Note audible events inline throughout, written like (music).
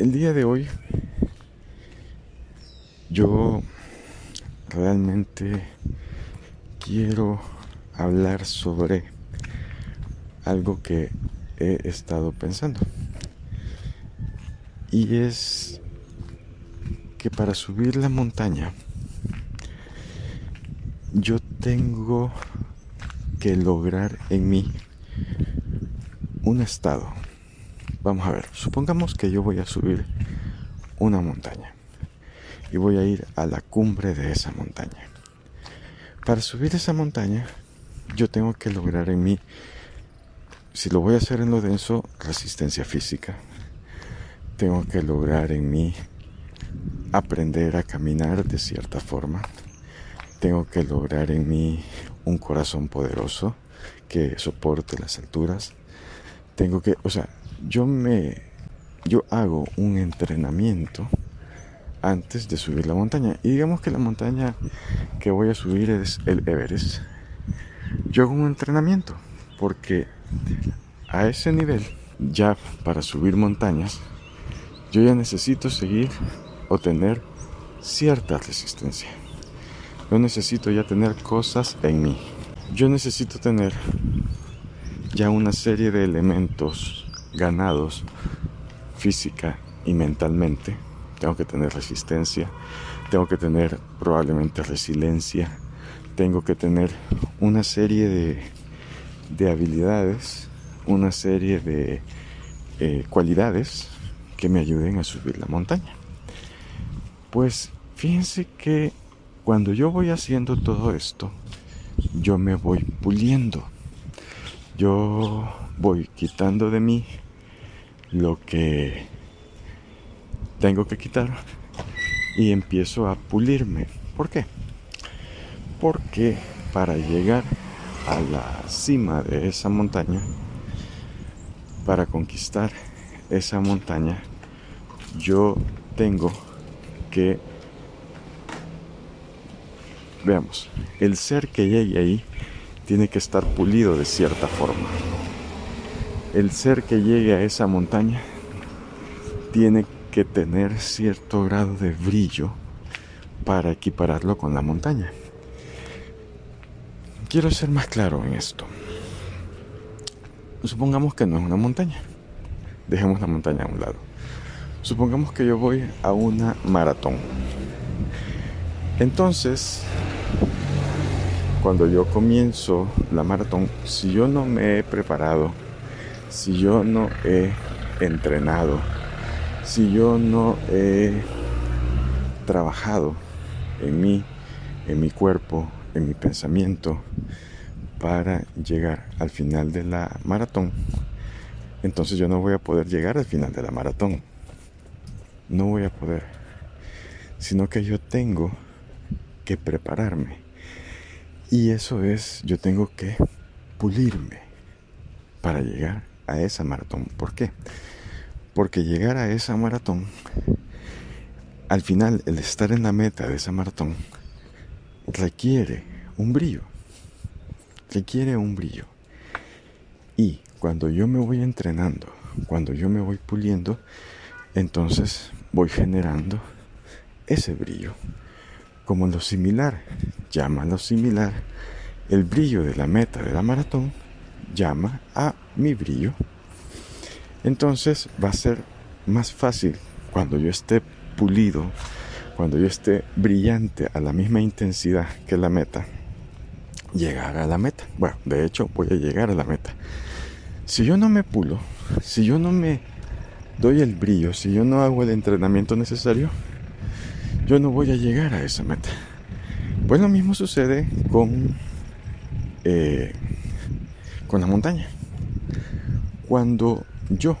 el día de hoy yo realmente quiero hablar sobre algo que he estado pensando. Y es que para subir la montaña yo tengo que lograr en mí un estado. Vamos a ver, supongamos que yo voy a subir una montaña y voy a ir a la cumbre de esa montaña. Para subir esa montaña yo tengo que lograr en mí, si lo voy a hacer en lo denso, resistencia física. Tengo que lograr en mí aprender a caminar de cierta forma. Tengo que lograr en mí un corazón poderoso que soporte las alturas. Tengo que, o sea, yo me, yo hago un entrenamiento antes de subir la montaña. Y digamos que la montaña que voy a subir es el Everest. Yo hago un entrenamiento porque a ese nivel, ya para subir montañas, yo ya necesito seguir o tener cierta resistencia. Yo necesito ya tener cosas en mí. Yo necesito tener ya una serie de elementos ganados física y mentalmente. Tengo que tener resistencia, tengo que tener probablemente resiliencia, tengo que tener una serie de, de habilidades, una serie de eh, cualidades que me ayuden a subir la montaña. Pues fíjense que cuando yo voy haciendo todo esto, yo me voy puliendo. Yo voy quitando de mí lo que tengo que quitar y empiezo a pulirme. ¿Por qué? Porque para llegar a la cima de esa montaña, para conquistar esa montaña, yo tengo que, veamos, el ser que llegue ahí tiene que estar pulido de cierta forma. El ser que llegue a esa montaña tiene que tener cierto grado de brillo para equipararlo con la montaña. Quiero ser más claro en esto. Supongamos que no es una montaña. Dejemos la montaña a un lado. Supongamos que yo voy a una maratón. Entonces, cuando yo comienzo la maratón, si yo no me he preparado, si yo no he entrenado, si yo no he trabajado en mí, en mi cuerpo, en mi pensamiento, para llegar al final de la maratón, entonces yo no voy a poder llegar al final de la maratón. No voy a poder. Sino que yo tengo que prepararme. Y eso es, yo tengo que pulirme para llegar a esa maratón. ¿Por qué? Porque llegar a esa maratón, al final, el estar en la meta de esa maratón, requiere un brillo. Requiere un brillo. Y cuando yo me voy entrenando, cuando yo me voy puliendo, entonces voy generando ese brillo. Como lo similar llama lo similar, el brillo de la meta de la maratón llama a mi brillo. Entonces va a ser más fácil cuando yo esté pulido, cuando yo esté brillante a la misma intensidad que la meta, llegar a la meta. Bueno, de hecho voy a llegar a la meta. Si yo no me pulo, si yo no me doy el brillo, si yo no hago el entrenamiento necesario, yo no voy a llegar a esa meta. Pues lo mismo sucede con, eh, con la montaña. Cuando yo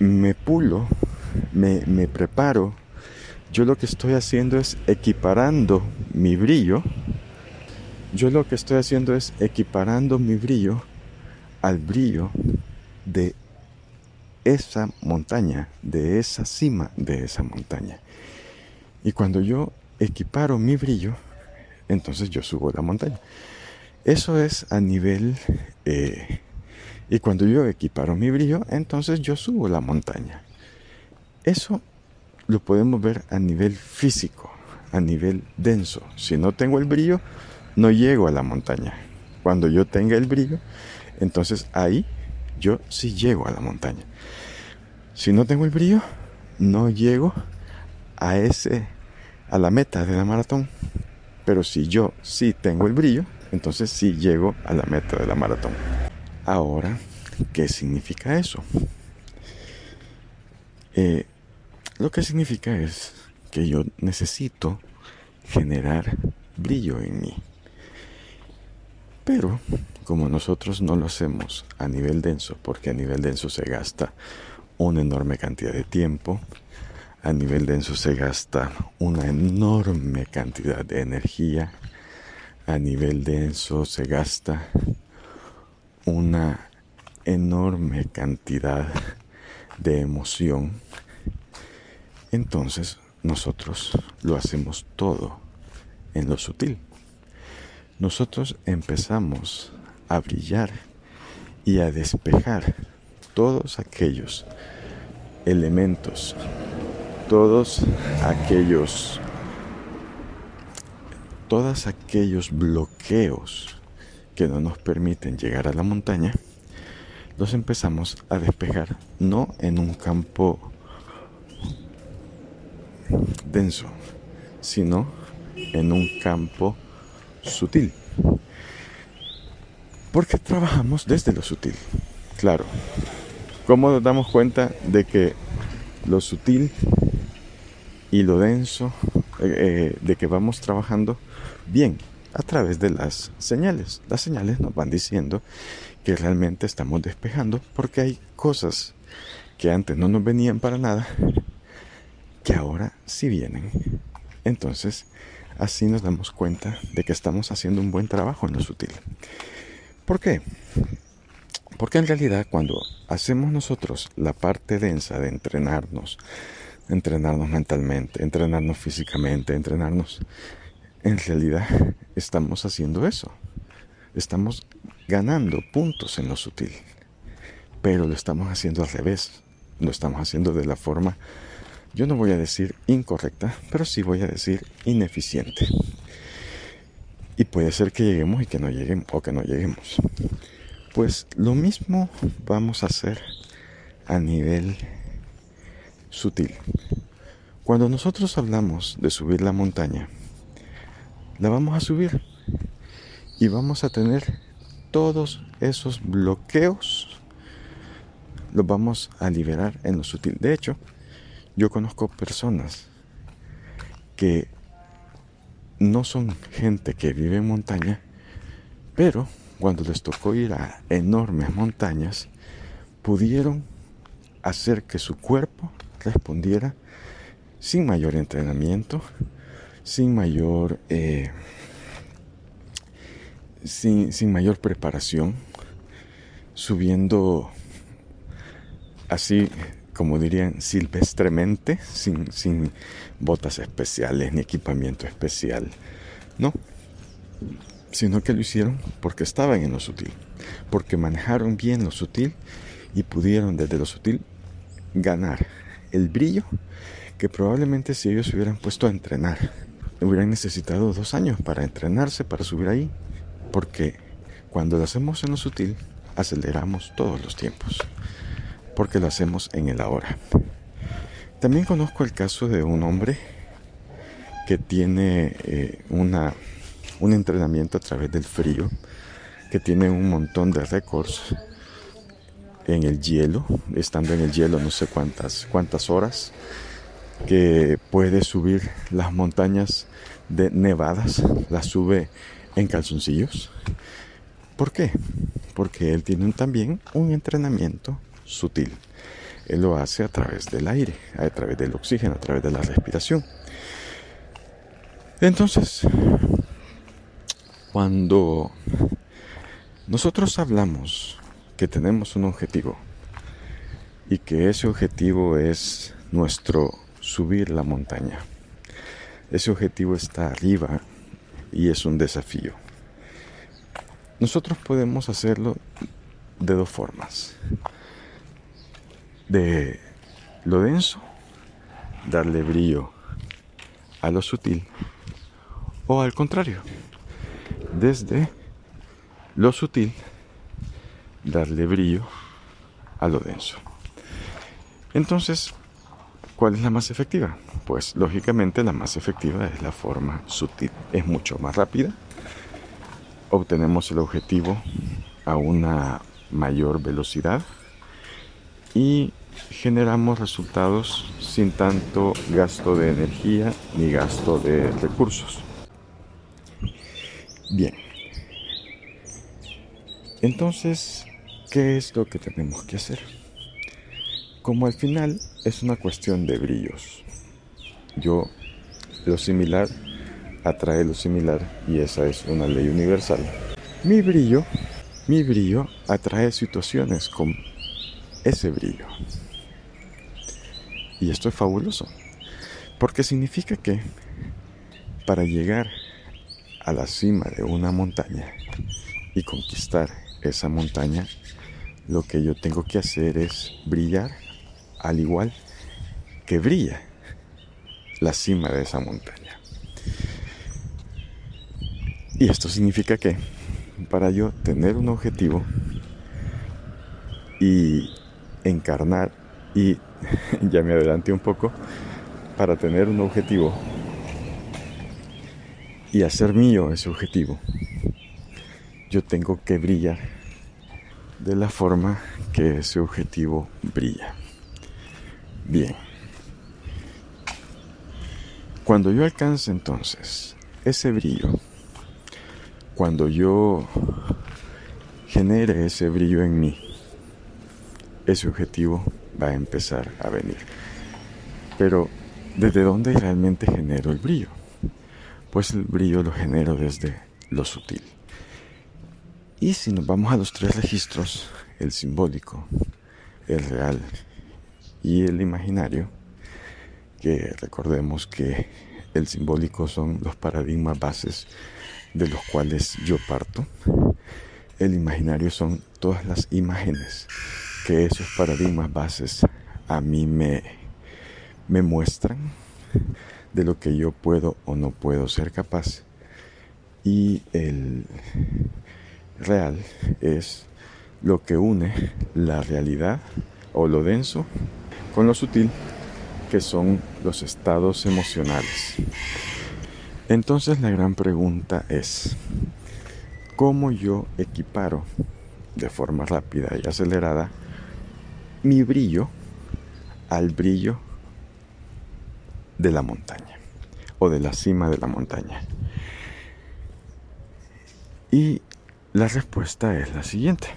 me pulo, me, me preparo, yo lo que estoy haciendo es equiparando mi brillo, yo lo que estoy haciendo es equiparando mi brillo al brillo de esa montaña, de esa cima de esa montaña. Y cuando yo equiparo mi brillo, entonces yo subo la montaña. Eso es a nivel eh, Y cuando yo equiparo mi brillo, entonces yo subo la montaña. Eso lo podemos ver a nivel físico, a nivel denso. Si no tengo el brillo, no llego a la montaña. Cuando yo tenga el brillo, entonces ahí yo sí llego a la montaña. Si no tengo el brillo, no llego a ese a la meta de la maratón. Pero si yo sí tengo el brillo, entonces sí llego a la meta de la maratón. Ahora, ¿qué significa eso? Eh, lo que significa es que yo necesito generar brillo en mí. Pero como nosotros no lo hacemos a nivel denso, porque a nivel denso se gasta una enorme cantidad de tiempo, a nivel denso se gasta una enorme cantidad de energía, a nivel denso se gasta una enorme cantidad de emoción, entonces nosotros lo hacemos todo en lo sutil. Nosotros empezamos a brillar y a despejar todos aquellos elementos, todos aquellos, todos aquellos bloqueos que no nos permiten llegar a la montaña, los empezamos a despejar no en un campo denso, sino en un campo sutil. Porque trabajamos desde lo sutil. Claro. ¿Cómo nos damos cuenta de que lo sutil y lo denso, eh, eh, de que vamos trabajando bien a través de las señales? Las señales nos van diciendo que realmente estamos despejando porque hay cosas que antes no nos venían para nada, que ahora sí vienen. Entonces, así nos damos cuenta de que estamos haciendo un buen trabajo en lo sutil. ¿Por qué? Porque en realidad cuando hacemos nosotros la parte densa de entrenarnos, entrenarnos mentalmente, entrenarnos físicamente, entrenarnos, en realidad estamos haciendo eso. Estamos ganando puntos en lo sutil. Pero lo estamos haciendo al revés. Lo estamos haciendo de la forma, yo no voy a decir incorrecta, pero sí voy a decir ineficiente. Y puede ser que lleguemos y que no lleguemos, o que no lleguemos. Pues lo mismo vamos a hacer a nivel sutil. Cuando nosotros hablamos de subir la montaña, la vamos a subir y vamos a tener todos esos bloqueos, los vamos a liberar en lo sutil. De hecho, yo conozco personas que no son gente que vive en montaña, pero cuando les tocó ir a enormes montañas, pudieron hacer que su cuerpo respondiera sin mayor entrenamiento, sin mayor, eh, sin, sin mayor preparación, subiendo así como dirían, silvestremente, sin, sin botas especiales ni equipamiento especial. No, sino que lo hicieron porque estaban en lo sutil, porque manejaron bien lo sutil y pudieron desde lo sutil ganar el brillo que probablemente si ellos se hubieran puesto a entrenar, hubieran necesitado dos años para entrenarse, para subir ahí, porque cuando lo hacemos en lo sutil, aceleramos todos los tiempos porque lo hacemos en el ahora. También conozco el caso de un hombre que tiene eh, una, un entrenamiento a través del frío, que tiene un montón de récords en el hielo, estando en el hielo no sé cuántas, cuántas horas, que puede subir las montañas de nevadas, las sube en calzoncillos. ¿Por qué? Porque él tiene también un entrenamiento sutil. Él lo hace a través del aire, a través del oxígeno, a través de la respiración. Entonces, cuando nosotros hablamos que tenemos un objetivo y que ese objetivo es nuestro subir la montaña, ese objetivo está arriba y es un desafío. Nosotros podemos hacerlo de dos formas. De lo denso, darle brillo a lo sutil, o al contrario, desde lo sutil, darle brillo a lo denso. Entonces, ¿cuál es la más efectiva? Pues lógicamente la más efectiva es la forma sutil. Es mucho más rápida. Obtenemos el objetivo a una mayor velocidad y generamos resultados sin tanto gasto de energía ni gasto de recursos. Bien. Entonces, ¿qué es lo que tenemos que hacer? Como al final es una cuestión de brillos. Yo, lo similar atrae lo similar y esa es una ley universal. Mi brillo, mi brillo atrae situaciones con ese brillo. Y esto es fabuloso, porque significa que para llegar a la cima de una montaña y conquistar esa montaña, lo que yo tengo que hacer es brillar al igual que brilla la cima de esa montaña. Y esto significa que para yo tener un objetivo y encarnar, y (laughs) ya me adelanté un poco, para tener un objetivo y hacer mío ese objetivo, yo tengo que brillar de la forma que ese objetivo brilla. Bien. Cuando yo alcance entonces ese brillo, cuando yo genere ese brillo en mí, ese objetivo va a empezar a venir. Pero, ¿desde dónde realmente genero el brillo? Pues el brillo lo genero desde lo sutil. Y si nos vamos a los tres registros, el simbólico, el real y el imaginario, que recordemos que el simbólico son los paradigmas bases de los cuales yo parto, el imaginario son todas las imágenes que esos paradigmas bases a mí me, me muestran de lo que yo puedo o no puedo ser capaz. Y el, real es lo que une la realidad o lo denso con lo sutil, que son los estados emocionales. Entonces la gran pregunta es, ¿cómo yo equiparo de forma rápida y acelerada mi brillo al brillo de la montaña o de la cima de la montaña? Y la respuesta es la siguiente.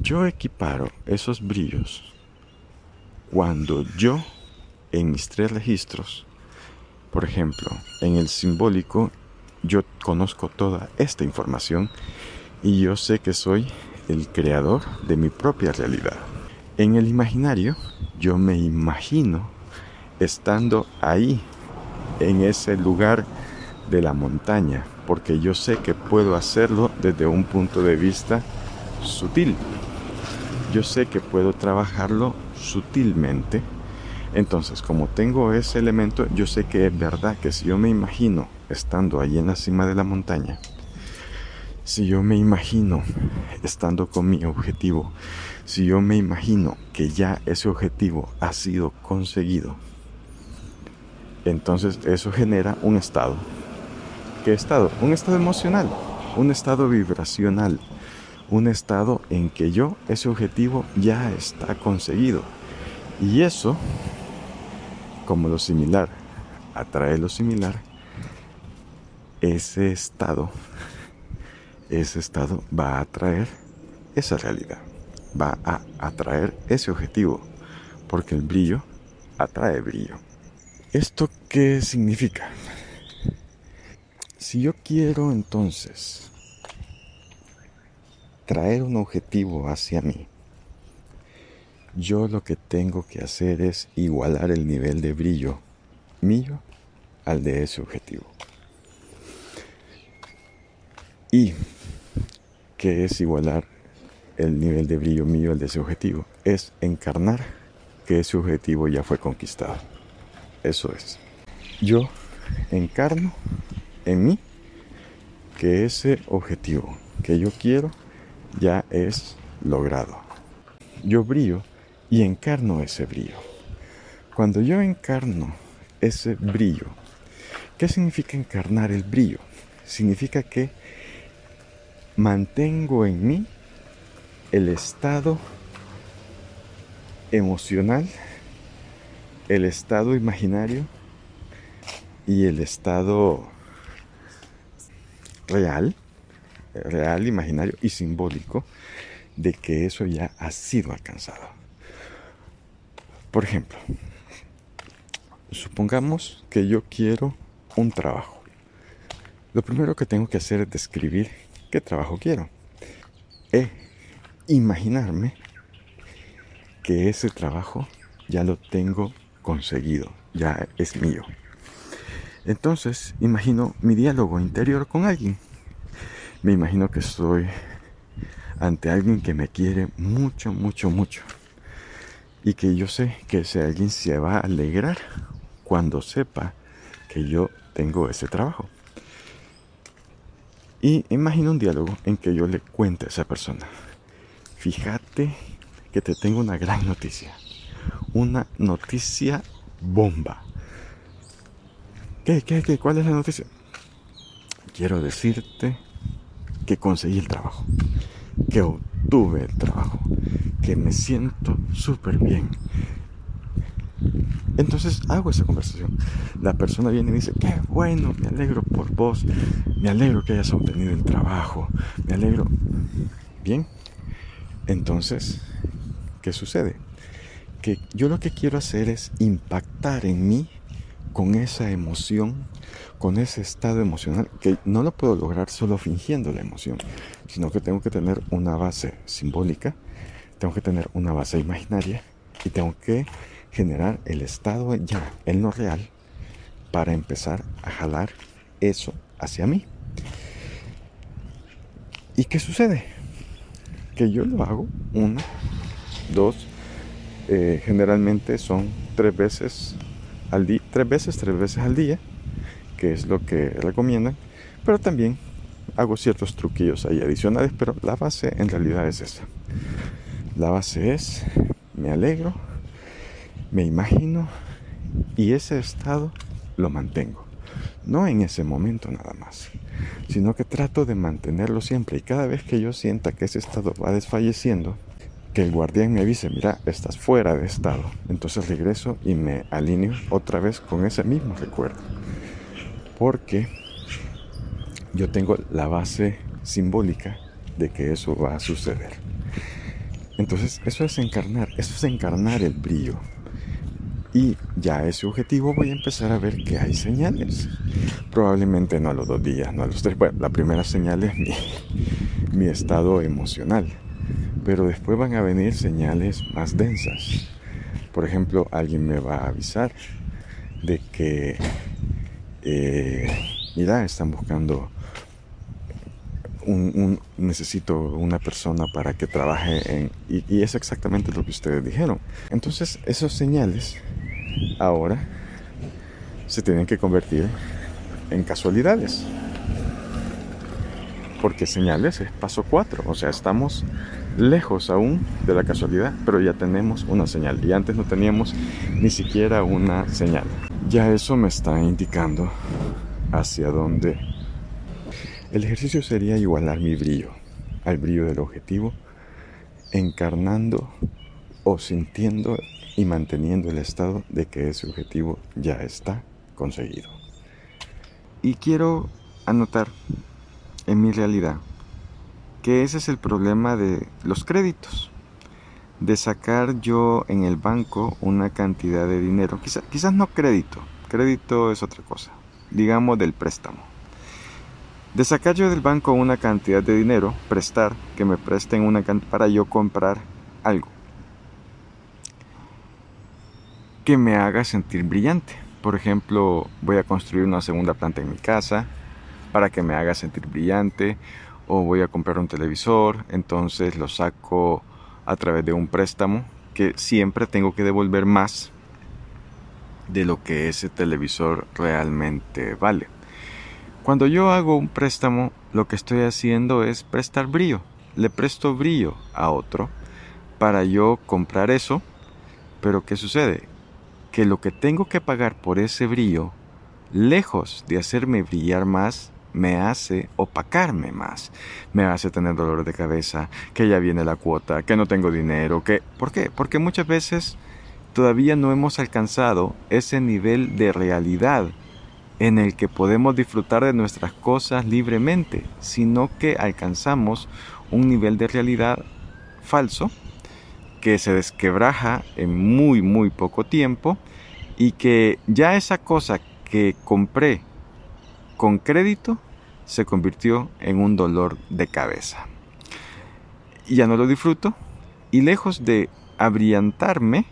Yo equiparo esos brillos cuando yo en mis tres registros, por ejemplo, en el simbólico, yo conozco toda esta información y yo sé que soy el creador de mi propia realidad. En el imaginario, yo me imagino estando ahí, en ese lugar de la montaña, porque yo sé que puedo hacerlo desde un punto de vista sutil. Yo sé que puedo trabajarlo sutilmente. Entonces, como tengo ese elemento, yo sé que es verdad que si yo me imagino estando allí en la cima de la montaña, si yo me imagino estando con mi objetivo, si yo me imagino que ya ese objetivo ha sido conseguido, entonces eso genera un estado ¿Qué estado? Un estado emocional, un estado vibracional, un estado en que yo, ese objetivo ya está conseguido. Y eso, como lo similar atrae lo similar, ese estado, ese estado va a atraer esa realidad, va a atraer ese objetivo, porque el brillo atrae brillo. ¿Esto qué significa? Si yo quiero entonces traer un objetivo hacia mí, yo lo que tengo que hacer es igualar el nivel de brillo mío al de ese objetivo. ¿Y que es igualar el nivel de brillo mío al de ese objetivo. Es encarnar que ese objetivo ya fue conquistado. Eso es. Yo encarno en mí que ese objetivo que yo quiero ya es logrado. Yo brillo y encarno ese brillo. Cuando yo encarno ese brillo, ¿qué significa encarnar el brillo? Significa que mantengo en mí el estado emocional, el estado imaginario y el estado real, real, imaginario y simbólico de que eso ya ha sido alcanzado. Por ejemplo, supongamos que yo quiero un trabajo. Lo primero que tengo que hacer es describir qué trabajo quiero. E imaginarme que ese trabajo ya lo tengo conseguido, ya es mío. Entonces, imagino mi diálogo interior con alguien. Me imagino que estoy ante alguien que me quiere mucho, mucho, mucho. Y que yo sé que ese alguien se va a alegrar cuando sepa que yo tengo ese trabajo. Y imagino un diálogo en que yo le cuente a esa persona, fíjate que te tengo una gran noticia. Una noticia bomba. ¿Qué, qué, qué? ¿Cuál es la noticia? Quiero decirte que conseguí el trabajo, que obtuve el trabajo, que me siento súper bien. Entonces hago esa conversación. La persona viene y dice, qué bueno, me alegro por vos, me alegro que hayas obtenido el trabajo, me alegro. Bien, entonces, ¿qué sucede? Que yo lo que quiero hacer es impactar en mí con esa emoción, con ese estado emocional, que no lo puedo lograr solo fingiendo la emoción, sino que tengo que tener una base simbólica, tengo que tener una base imaginaria y tengo que generar el estado ya en lo real para empezar a jalar eso hacia mí. ¿Y qué sucede? Que yo lo hago una, dos, eh, generalmente son tres veces al día, tres veces, tres veces al día, que es lo que recomiendan, pero también hago ciertos truquillos ahí adicionales, pero la base en realidad es esa. La base es, me alegro, me imagino y ese estado lo mantengo. No en ese momento nada más, sino que trato de mantenerlo siempre y cada vez que yo sienta que ese estado va desfalleciendo, que el guardián me avise, mira, estás fuera de estado. Entonces regreso y me alineo otra vez con ese mismo recuerdo. Porque yo tengo la base simbólica de que eso va a suceder. Entonces eso es encarnar, eso es encarnar el brillo. Y ya ese objetivo voy a empezar a ver que hay señales. Probablemente no a los dos días, no a los tres. Bueno, la primera señal es mi estado emocional pero después van a venir señales más densas. Por ejemplo, alguien me va a avisar de que, eh, mira, están buscando un, necesito una persona para que trabaje en... Y, y, es exactamente lo que ustedes dijeron. Entonces, esas señales ahora se tienen que convertir en casualidades. Porque señales es paso 4. O sea, estamos lejos aún de la casualidad, pero ya tenemos una señal. Y antes no teníamos ni siquiera una señal. Ya eso me está indicando hacia dónde. El ejercicio sería igualar mi brillo al brillo del objetivo, encarnando o sintiendo y manteniendo el estado de que ese objetivo ya está conseguido. Y quiero anotar en mi realidad que ese es el problema de los créditos. De sacar yo en el banco una cantidad de dinero, quizás no crédito, crédito es otra cosa, digamos del préstamo. De sacar yo del banco una cantidad de dinero, prestar, que me presten una cantidad para yo comprar algo que me haga sentir brillante. Por ejemplo, voy a construir una segunda planta en mi casa para que me haga sentir brillante o voy a comprar un televisor, entonces lo saco a través de un préstamo que siempre tengo que devolver más de lo que ese televisor realmente vale. Cuando yo hago un préstamo, lo que estoy haciendo es prestar brillo. Le presto brillo a otro para yo comprar eso. Pero ¿qué sucede? Que lo que tengo que pagar por ese brillo, lejos de hacerme brillar más, me hace opacarme más, me hace tener dolor de cabeza, que ya viene la cuota, que no tengo dinero, que... ¿Por qué? Porque muchas veces todavía no hemos alcanzado ese nivel de realidad en el que podemos disfrutar de nuestras cosas libremente, sino que alcanzamos un nivel de realidad falso que se desquebraja en muy muy poco tiempo y que ya esa cosa que compré con crédito se convirtió en un dolor de cabeza. Ya no lo disfruto y lejos de abrillantarme,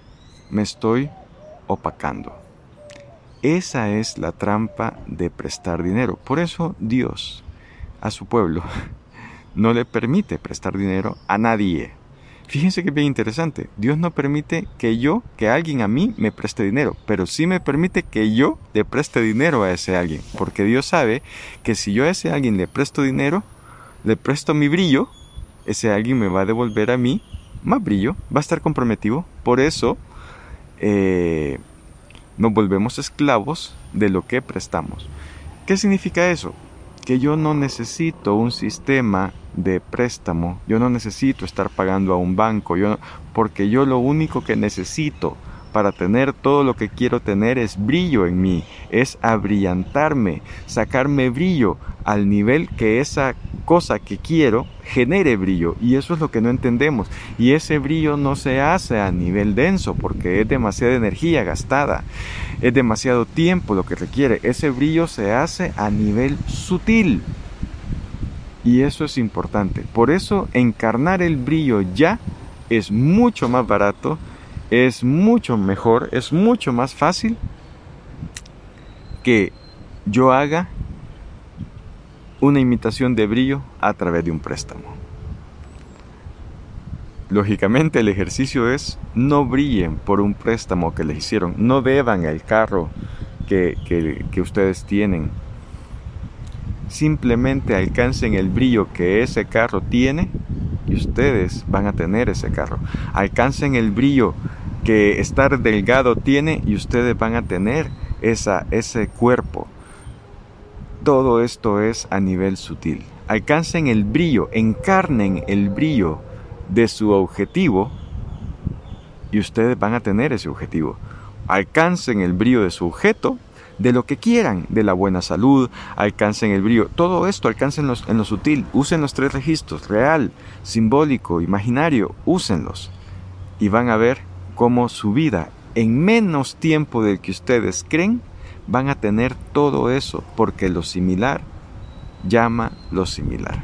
me estoy opacando. Esa es la trampa de prestar dinero. Por eso Dios a su pueblo (laughs) no le permite prestar dinero a nadie. Fíjense que bien interesante. Dios no permite que yo, que alguien a mí me preste dinero, pero sí me permite que yo le preste dinero a ese alguien. Porque Dios sabe que si yo a ese alguien le presto dinero, le presto mi brillo, ese alguien me va a devolver a mí más brillo, va a estar comprometido. Por eso eh, nos volvemos esclavos de lo que prestamos. ¿Qué significa eso? Que yo no necesito un sistema de préstamo, yo no necesito estar pagando a un banco, yo, porque yo lo único que necesito para tener todo lo que quiero tener es brillo en mí, es abrillantarme, sacarme brillo al nivel que esa cosa que quiero genere brillo. Y eso es lo que no entendemos. Y ese brillo no se hace a nivel denso porque es demasiada energía gastada es demasiado tiempo lo que requiere. Ese brillo se hace a nivel sutil. Y eso es importante. Por eso encarnar el brillo ya es mucho más barato es mucho mejor es mucho más fácil que yo haga una imitación de brillo a través de un préstamo. Lógicamente el ejercicio es no brillen por un préstamo que les hicieron, no beban el carro que, que ustedes tienen, simplemente alcancen el brillo que ese carro tiene y ustedes van a tener ese carro. Alcancen el brillo que estar delgado tiene y ustedes van a tener esa, ese cuerpo. Todo esto es a nivel sutil. Alcancen el brillo, encarnen el brillo de su objetivo y ustedes van a tener ese objetivo. Alcancen el brillo de su objeto, de lo que quieran, de la buena salud, alcancen el brillo. Todo esto alcancen en lo sutil. Usen los tres registros, real, simbólico, imaginario, úsenlos. Y van a ver cómo su vida en menos tiempo del que ustedes creen van a tener todo eso porque lo similar llama lo similar.